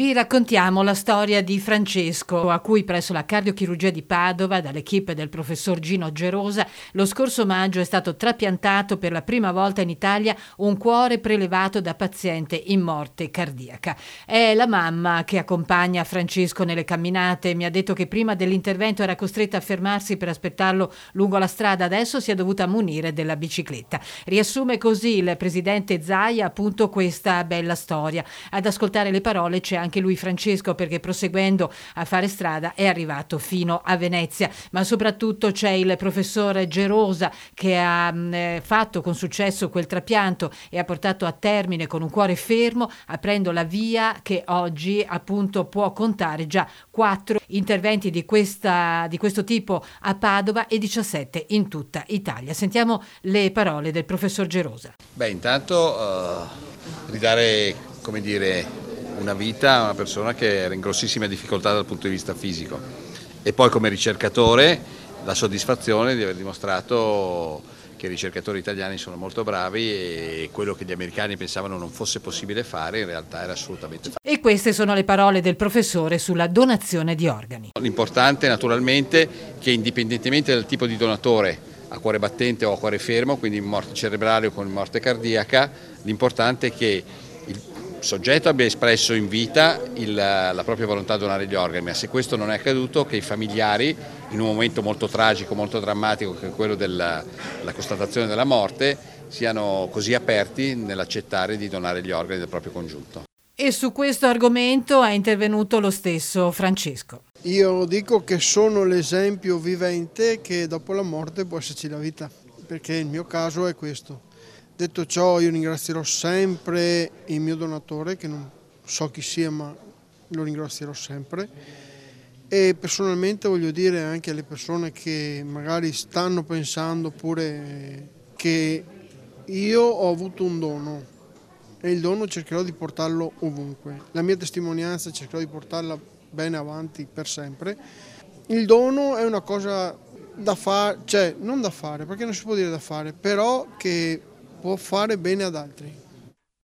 Vi raccontiamo la storia di Francesco, a cui presso la cardiochirurgia di Padova, dall'equipe del professor Gino Gerosa, lo scorso maggio è stato trapiantato per la prima volta in Italia un cuore prelevato da paziente in morte cardiaca. È la mamma che accompagna Francesco nelle camminate. Mi ha detto che prima dell'intervento era costretta a fermarsi per aspettarlo lungo la strada, adesso si è dovuta munire della bicicletta. Riassume così il presidente Zaia appunto questa bella storia. Ad ascoltare le parole c'è anche lui Francesco perché proseguendo a fare strada è arrivato fino a Venezia, ma soprattutto c'è il professore Gerosa che ha mh, eh, fatto con successo quel trapianto e ha portato a termine con un cuore fermo, aprendo la via che oggi appunto può contare già quattro interventi di, questa, di questo tipo a Padova e 17 in tutta Italia. Sentiamo le parole del professor Gerosa. Beh, intanto uh, ridare, come dire, una vita a una persona che era in grossissima difficoltà dal punto di vista fisico e poi come ricercatore la soddisfazione di aver dimostrato che i ricercatori italiani sono molto bravi e quello che gli americani pensavano non fosse possibile fare in realtà era assolutamente facile. E queste sono le parole del professore sulla donazione di organi. L'importante naturalmente che indipendentemente dal tipo di donatore a cuore battente o a cuore fermo, quindi morte cerebrale o con morte cardiaca, l'importante è che soggetto abbia espresso in vita il, la propria volontà di donare gli organi, ma se questo non è accaduto che i familiari in un momento molto tragico, molto drammatico che è quello della, della constatazione della morte, siano così aperti nell'accettare di donare gli organi del proprio congiunto. E su questo argomento è intervenuto lo stesso Francesco. Io dico che sono l'esempio vivente che dopo la morte può esserci la vita, perché il mio caso è questo. Detto ciò io ringrazierò sempre il mio donatore, che non so chi sia ma lo ringrazierò sempre e personalmente voglio dire anche alle persone che magari stanno pensando pure che io ho avuto un dono e il dono cercherò di portarlo ovunque. La mia testimonianza cercherò di portarla bene avanti per sempre. Il dono è una cosa da fare, cioè non da fare, perché non si può dire da fare, però che può fare bene ad altri.